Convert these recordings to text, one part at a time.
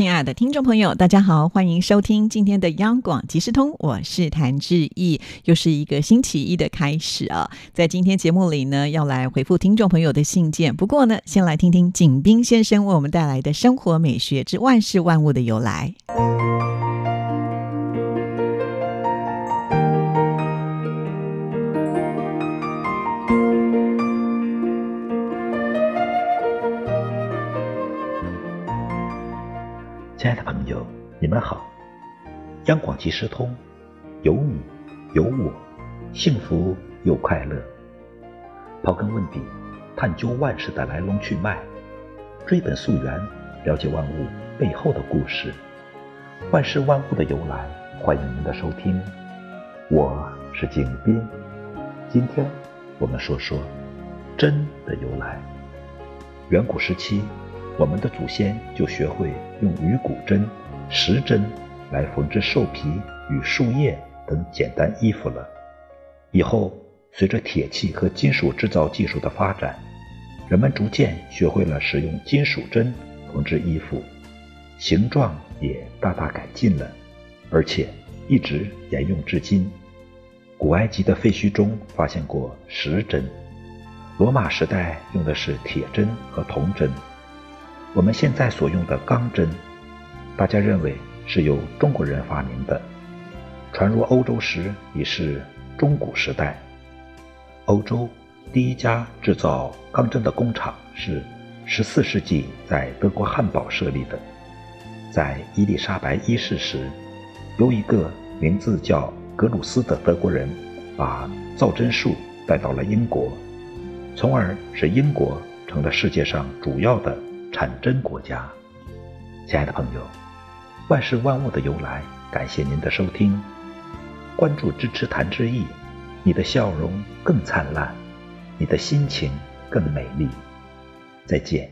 亲爱的听众朋友，大家好，欢迎收听今天的央广即时通，我是谭志毅，又是一个星期一的开始啊。在今天节目里呢，要来回复听众朋友的信件。不过呢，先来听听景斌先生为我们带来的生活美学之万事万物的由来。们好！央广即时通，有你有我，幸福又快乐。刨根问底，探究万事的来龙去脉，追本溯源，了解万物背后的故事，万事万物的由来。欢迎您的收听，我是景斌。今天我们说说针的由来。远古时期。我们的祖先就学会用鱼骨针、石针来缝制兽皮与树叶等简单衣服了。以后，随着铁器和金属制造技术的发展，人们逐渐学会了使用金属针缝制衣服，形状也大大改进了，而且一直沿用至今。古埃及的废墟中发现过石针，罗马时代用的是铁针和铜针。我们现在所用的钢针，大家认为是由中国人发明的，传入欧洲时已是中古时代。欧洲第一家制造钢针的工厂是14世纪在德国汉堡设立的。在伊丽莎白一世时，由一个名字叫格鲁斯的德国人把造针术带到了英国，从而使英国成了世界上主要的。产针国家，亲爱的朋友，万事万物的由来，感谢您的收听，关注支持谭志毅，你的笑容更灿烂，你的心情更美丽，再见。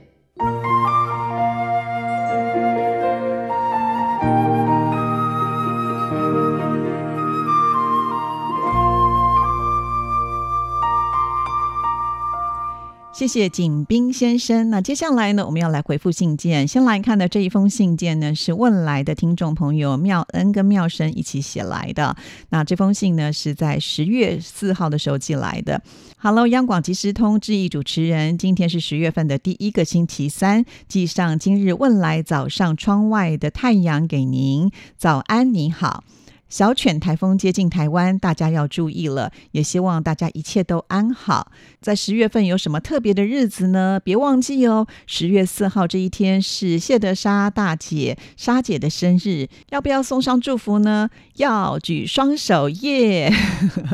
谢景斌先生。那接下来呢，我们要来回复信件。先来看的这一封信件呢，是问来的听众朋友妙恩跟妙生一起写来的。那这封信呢，是在十月四号的时候寄来的。Hello，央广即时通志毅主持人，今天是十月份的第一个星期三，寄上今日问来早上窗外的太阳给您。早安，你好。小犬台风接近台湾，大家要注意了。也希望大家一切都安好。在十月份有什么特别的日子呢？别忘记哦，十月四号这一天是谢德莎大姐莎姐的生日，要不要送上祝福呢？要举双手耶！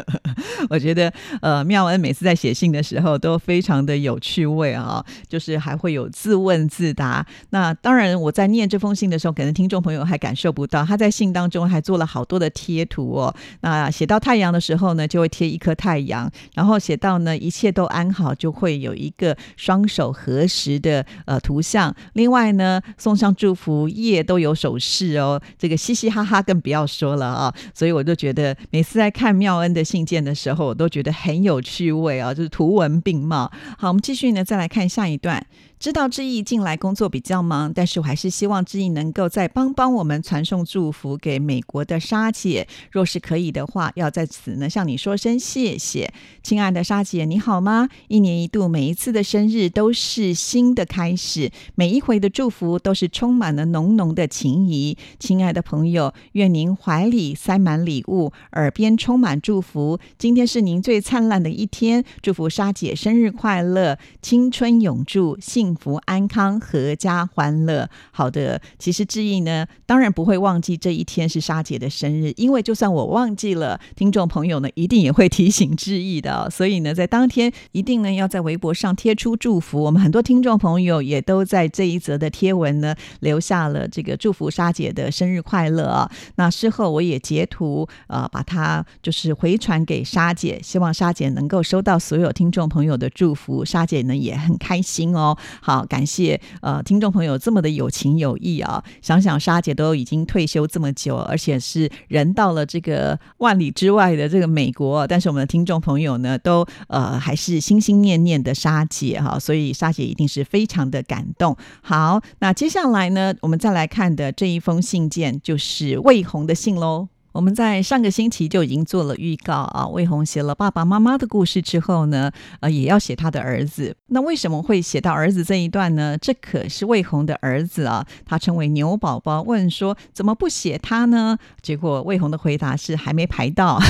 我觉得呃，妙恩每次在写信的时候都非常的有趣味啊，就是还会有自问自答。那当然，我在念这封信的时候，可能听众朋友还感受不到，他在信当中还做了好多的。的贴图哦，那写到太阳的时候呢，就会贴一颗太阳；然后写到呢一切都安好，就会有一个双手合十的呃图像。另外呢，送上祝福叶都有手势哦，这个嘻嘻哈哈更不要说了啊。所以我就觉得每次在看妙恩的信件的时候，我都觉得很有趣味啊，就是图文并茂。好，我们继续呢，再来看下一段。知道志毅近来工作比较忙，但是我还是希望志毅能够再帮帮我们传送祝福给美国的莎姐。若是可以的话，要在此呢向你说声谢谢，亲爱的莎姐，你好吗？一年一度，每一次的生日都是新的开始，每一回的祝福都是充满了浓浓的情谊。亲爱的朋友，愿您怀里塞满礼物，耳边充满祝福。今天是您最灿烂的一天，祝福莎姐生日快乐，青春永驻，幸。幸福安康，阖家欢乐。好的，其实志毅呢，当然不会忘记这一天是莎姐的生日，因为就算我忘记了，听众朋友呢一定也会提醒志毅的。所以呢，在当天一定呢要在微博上贴出祝福。我们很多听众朋友也都在这一则的贴文呢留下了这个祝福莎姐的生日快乐啊。那事后我也截图呃，把它就是回传给莎姐，希望莎姐能够收到所有听众朋友的祝福。莎姐呢也很开心哦。好，感谢呃听众朋友这么的有情有义啊！想想莎姐都已经退休这么久，而且是人到了这个万里之外的这个美国，但是我们的听众朋友呢，都呃还是心心念念的莎姐哈，所以莎姐一定是非常的感动。好，那接下来呢，我们再来看的这一封信件就是魏红的信喽。我们在上个星期就已经做了预告啊，魏红写了爸爸妈妈的故事之后呢，呃，也要写他的儿子。那为什么会写到儿子这一段呢？这可是魏红的儿子啊，他称为牛宝宝。问说怎么不写他呢？结果魏红的回答是还没排到。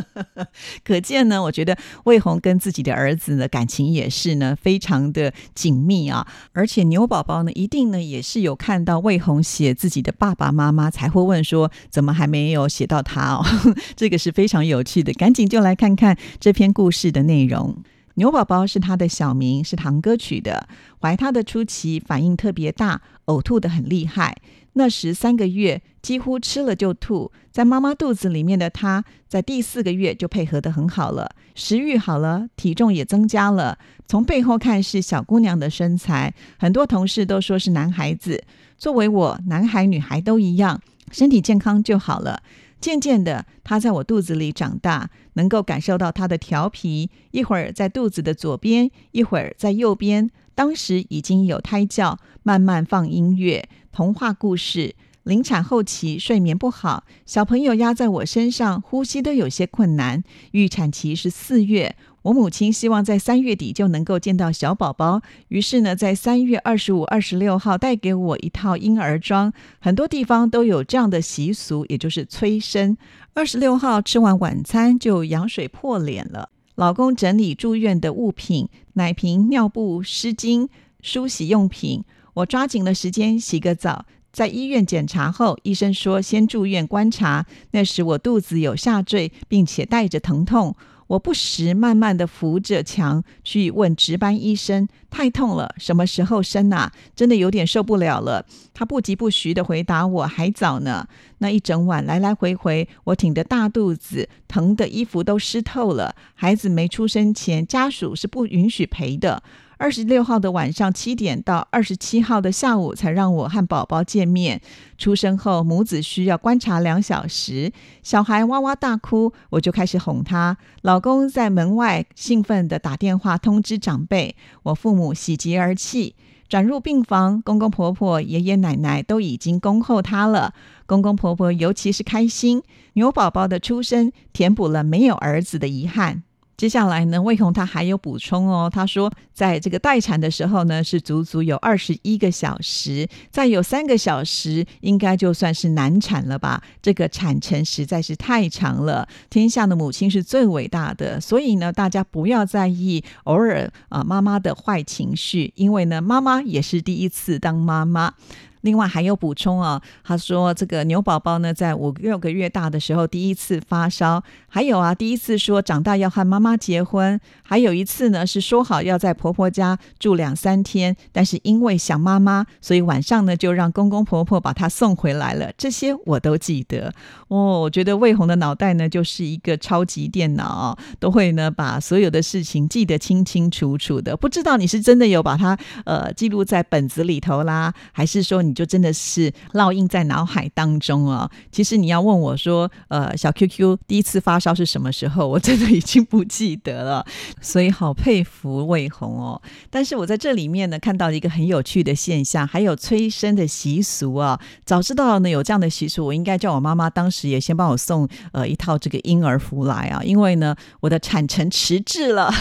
可见呢，我觉得魏红跟自己的儿子的感情也是呢非常的紧密啊。而且牛宝宝呢，一定呢也是有看到魏红写自己的爸爸妈妈，才会问说怎么还没有。写到他哦，这个是非常有趣的，赶紧就来看看这篇故事的内容。牛宝宝是他的小名，是堂哥取的。怀他的初期反应特别大，呕吐的很厉害。那时三个月，几乎吃了就吐。在妈妈肚子里面的他，在第四个月就配合的很好了，食欲好了，体重也增加了。从背后看是小姑娘的身材，很多同事都说是男孩子。作为我，男孩女孩都一样。身体健康就好了。渐渐的，他在我肚子里长大，能够感受到他的调皮，一会儿在肚子的左边，一会儿在右边。当时已经有胎教，慢慢放音乐、童话故事。临产后期睡眠不好，小朋友压在我身上，呼吸都有些困难。预产期是四月。我母亲希望在三月底就能够见到小宝宝，于是呢，在三月二十五、二十六号带给我一套婴儿装。很多地方都有这样的习俗，也就是催生。二十六号吃完晚餐就羊水破脸了。老公整理住院的物品：奶瓶、尿布、湿巾、梳洗用品。我抓紧了时间洗个澡。在医院检查后，医生说先住院观察。那时我肚子有下坠，并且带着疼痛。我不时慢慢的扶着墙去问值班医生：“太痛了，什么时候生啊？真的有点受不了了。”他不疾不徐的回答：“我还早呢。”那一整晚来来回回，我挺着大肚子，疼的衣服都湿透了。孩子没出生前，家属是不允许陪的。二十六号的晚上七点到二十七号的下午才让我和宝宝见面。出生后，母子需要观察两小时。小孩哇哇大哭，我就开始哄他。老公在门外兴奋地打电话通知长辈。我父母喜极而泣，转入病房。公公婆婆、爷爷奶奶都已经恭候他了。公公婆婆尤其是开心，牛宝宝的出生填补了没有儿子的遗憾。接下来呢，魏红他还有补充哦。他说，在这个待产的时候呢，是足足有二十一个小时，再有三个小时，应该就算是难产了吧？这个产程实在是太长了。天下的母亲是最伟大的，所以呢，大家不要在意偶尔啊妈妈的坏情绪，因为呢，妈妈也是第一次当妈妈。另外还有补充啊，他说这个牛宝宝呢，在五六个月大的时候第一次发烧，还有啊，第一次说长大要和妈妈结婚，还有一次呢是说好要在婆婆家住两三天，但是因为想妈妈，所以晚上呢就让公公婆婆把她送回来了。这些我都记得哦。我觉得魏红的脑袋呢就是一个超级电脑，都会呢把所有的事情记得清清楚楚的。不知道你是真的有把它呃记录在本子里头啦，还是说你？就真的是烙印在脑海当中哦。其实你要问我说，呃，小 Q Q 第一次发烧是什么时候？我真的已经不记得了。所以好佩服魏红哦。但是我在这里面呢，看到一个很有趣的现象，还有催生的习俗啊。早知道呢有这样的习俗，我应该叫我妈妈当时也先帮我送呃一套这个婴儿服来啊。因为呢，我的产程迟滞了。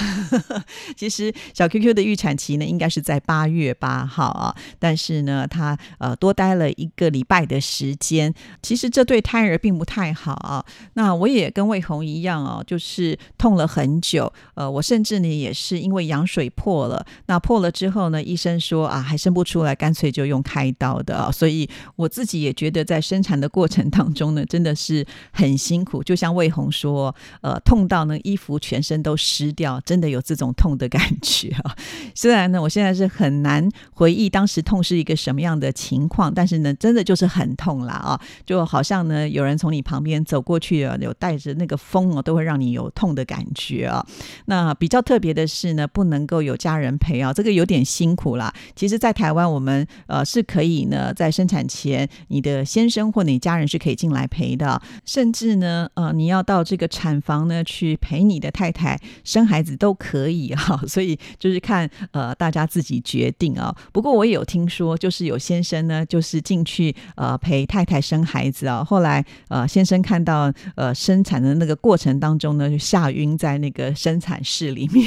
其实小 Q Q 的预产期呢，应该是在八月八号啊。但是呢，他呃，多待了一个礼拜的时间，其实这对胎儿并不太好啊。那我也跟魏红一样哦，就是痛了很久。呃，我甚至呢也是因为羊水破了，那破了之后呢，医生说啊还生不出来，干脆就用开刀的啊。所以我自己也觉得在生产的过程当中呢，真的是很辛苦。就像魏红说，呃，痛到呢衣服全身都湿掉，真的有这种痛的感觉啊。虽然呢，我现在是很难回忆当时痛是一个什么样的。情况，但是呢，真的就是很痛啦啊，就好像呢有人从你旁边走过去啊，有带着那个风哦，都会让你有痛的感觉啊。那比较特别的是呢，不能够有家人陪啊，这个有点辛苦啦。其实，在台湾我们呃是可以呢，在生产前，你的先生或你家人是可以进来陪的，甚至呢，呃，你要到这个产房呢去陪你的太太生孩子都可以哈。所以就是看呃大家自己决定啊。不过我也有听说，就是有先生呢，就是进去呃陪太太生孩子啊，后来呃先生看到呃生产的那个过程当中呢，就吓晕在那个生产室里面。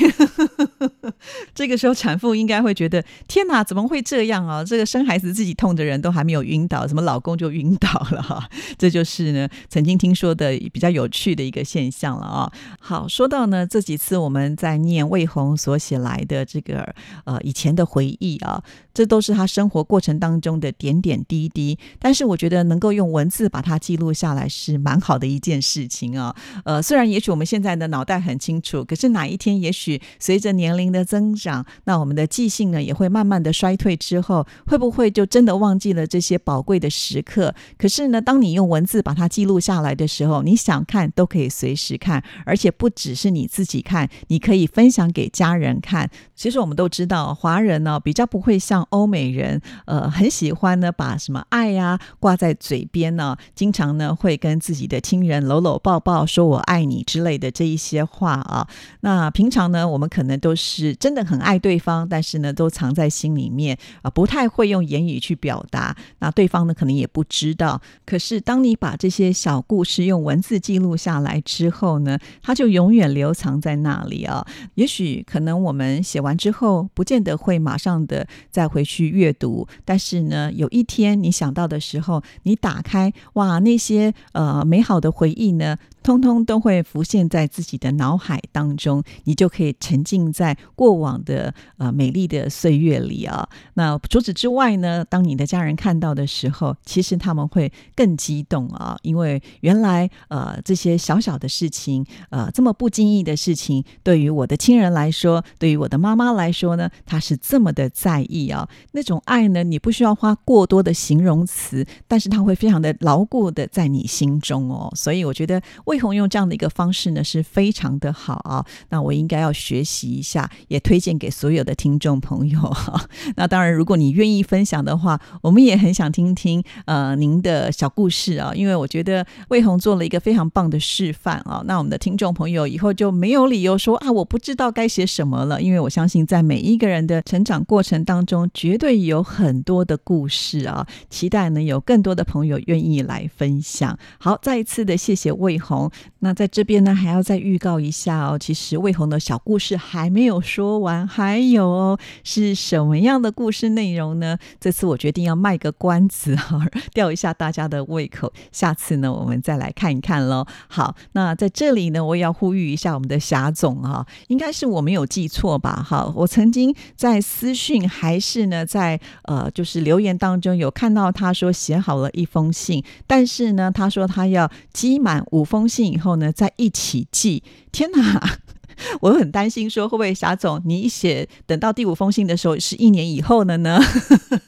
这个时候产妇应该会觉得天哪，怎么会这样啊？这个生孩子自己痛的人都还没有晕倒，怎么老公就晕倒了哈？这就是呢曾经听说的比较有趣的一个现象了啊。好，说到呢这几次我们在念魏红所写来的这个呃以前的回忆啊。这都是他生活过程当中的点点滴滴，但是我觉得能够用文字把它记录下来是蛮好的一件事情啊。呃，虽然也许我们现在的脑袋很清楚，可是哪一天也许随着年年龄的增长，那我们的记性呢也会慢慢的衰退之后，会不会就真的忘记了这些宝贵的时刻？可是呢，当你用文字把它记录下来的时候，你想看都可以随时看，而且不只是你自己看，你可以分享给家人看。其实我们都知道，华人呢比较不会像。欧美人呃很喜欢呢，把什么爱呀挂在嘴边呢，经常呢会跟自己的亲人搂搂抱抱，说我爱你之类的这一些话啊。那平常呢，我们可能都是真的很爱对方，但是呢都藏在心里面啊，不太会用言语去表达。那对方呢可能也不知道。可是当你把这些小故事用文字记录下来之后呢，它就永远留藏在那里啊。也许可能我们写完之后，不见得会马上的再回。去阅读，但是呢，有一天你想到的时候，你打开，哇，那些呃美好的回忆呢？通通都会浮现在自己的脑海当中，你就可以沉浸在过往的呃美丽的岁月里啊。那除此之外呢，当你的家人看到的时候，其实他们会更激动啊，因为原来呃这些小小的事情，呃这么不经意的事情，对于我的亲人来说，对于我的妈妈来说呢，她是这么的在意啊。那种爱呢，你不需要花过多的形容词，但是它会非常的牢固的在你心中哦。所以我觉得为红用这样的一个方式呢，是非常的好啊。那我应该要学习一下，也推荐给所有的听众朋友。那当然，如果你愿意分享的话，我们也很想听听呃您的小故事啊。因为我觉得魏红做了一个非常棒的示范啊。那我们的听众朋友以后就没有理由说啊，我不知道该写什么了。因为我相信，在每一个人的成长过程当中，绝对有很多的故事啊。期待呢，有更多的朋友愿意来分享。好，再一次的谢谢魏红。那在这边呢，还要再预告一下哦。其实魏红的小故事还没有说完，还有哦，是什么样的故事内容呢？这次我决定要卖个关子哈，吊一下大家的胃口。下次呢，我们再来看一看喽。好，那在这里呢，我也要呼吁一下我们的霞总哈，应该是我没有记错吧？哈，我曾经在私讯还是呢，在呃，就是留言当中有看到他说写好了一封信，但是呢，他说他要积满五封信以后。呢，再一起寄。天哪！我很担心，说会不会霞总，你写等到第五封信的时候是一年以后了呢？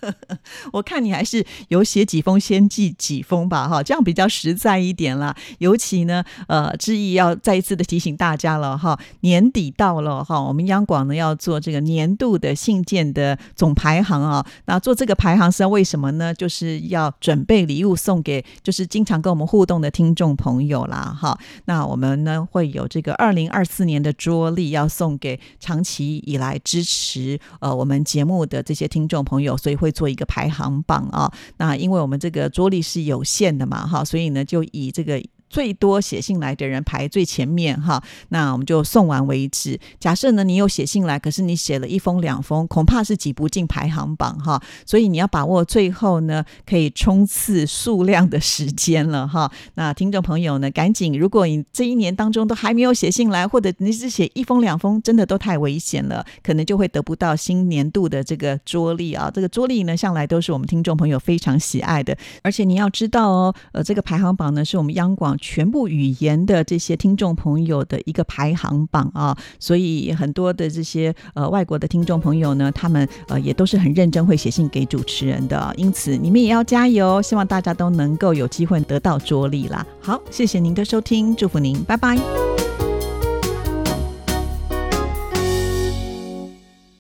我看你还是有写几封先寄几封吧，哈，这样比较实在一点啦。尤其呢，呃，志毅要再一次的提醒大家了，哈，年底到了，哈，我们央广呢要做这个年度的信件的总排行啊。那做这个排行是为什么呢？就是要准备礼物送给就是经常跟我们互动的听众朋友啦，哈。那我们呢会有这个二零二四年的。桌历要送给长期以来支持呃我们节目的这些听众朋友，所以会做一个排行榜啊。那因为我们这个桌历是有限的嘛，哈，所以呢就以这个。最多写信来的人排最前面哈，那我们就送完为止。假设呢，你有写信来，可是你写了一封两封，恐怕是挤不进排行榜哈。所以你要把握最后呢，可以冲刺数量的时间了哈。那听众朋友呢，赶紧，如果你这一年当中都还没有写信来，或者你只写一封两封，真的都太危险了，可能就会得不到新年度的这个桌历啊。这个桌历呢，向来都是我们听众朋友非常喜爱的，而且你要知道哦，呃，这个排行榜呢，是我们央广。全部语言的这些听众朋友的一个排行榜啊，所以很多的这些呃外国的听众朋友呢，他们呃也都是很认真会写信给主持人的，因此你们也要加油，希望大家都能够有机会得到着力啦。好，谢谢您的收听，祝福您，拜拜。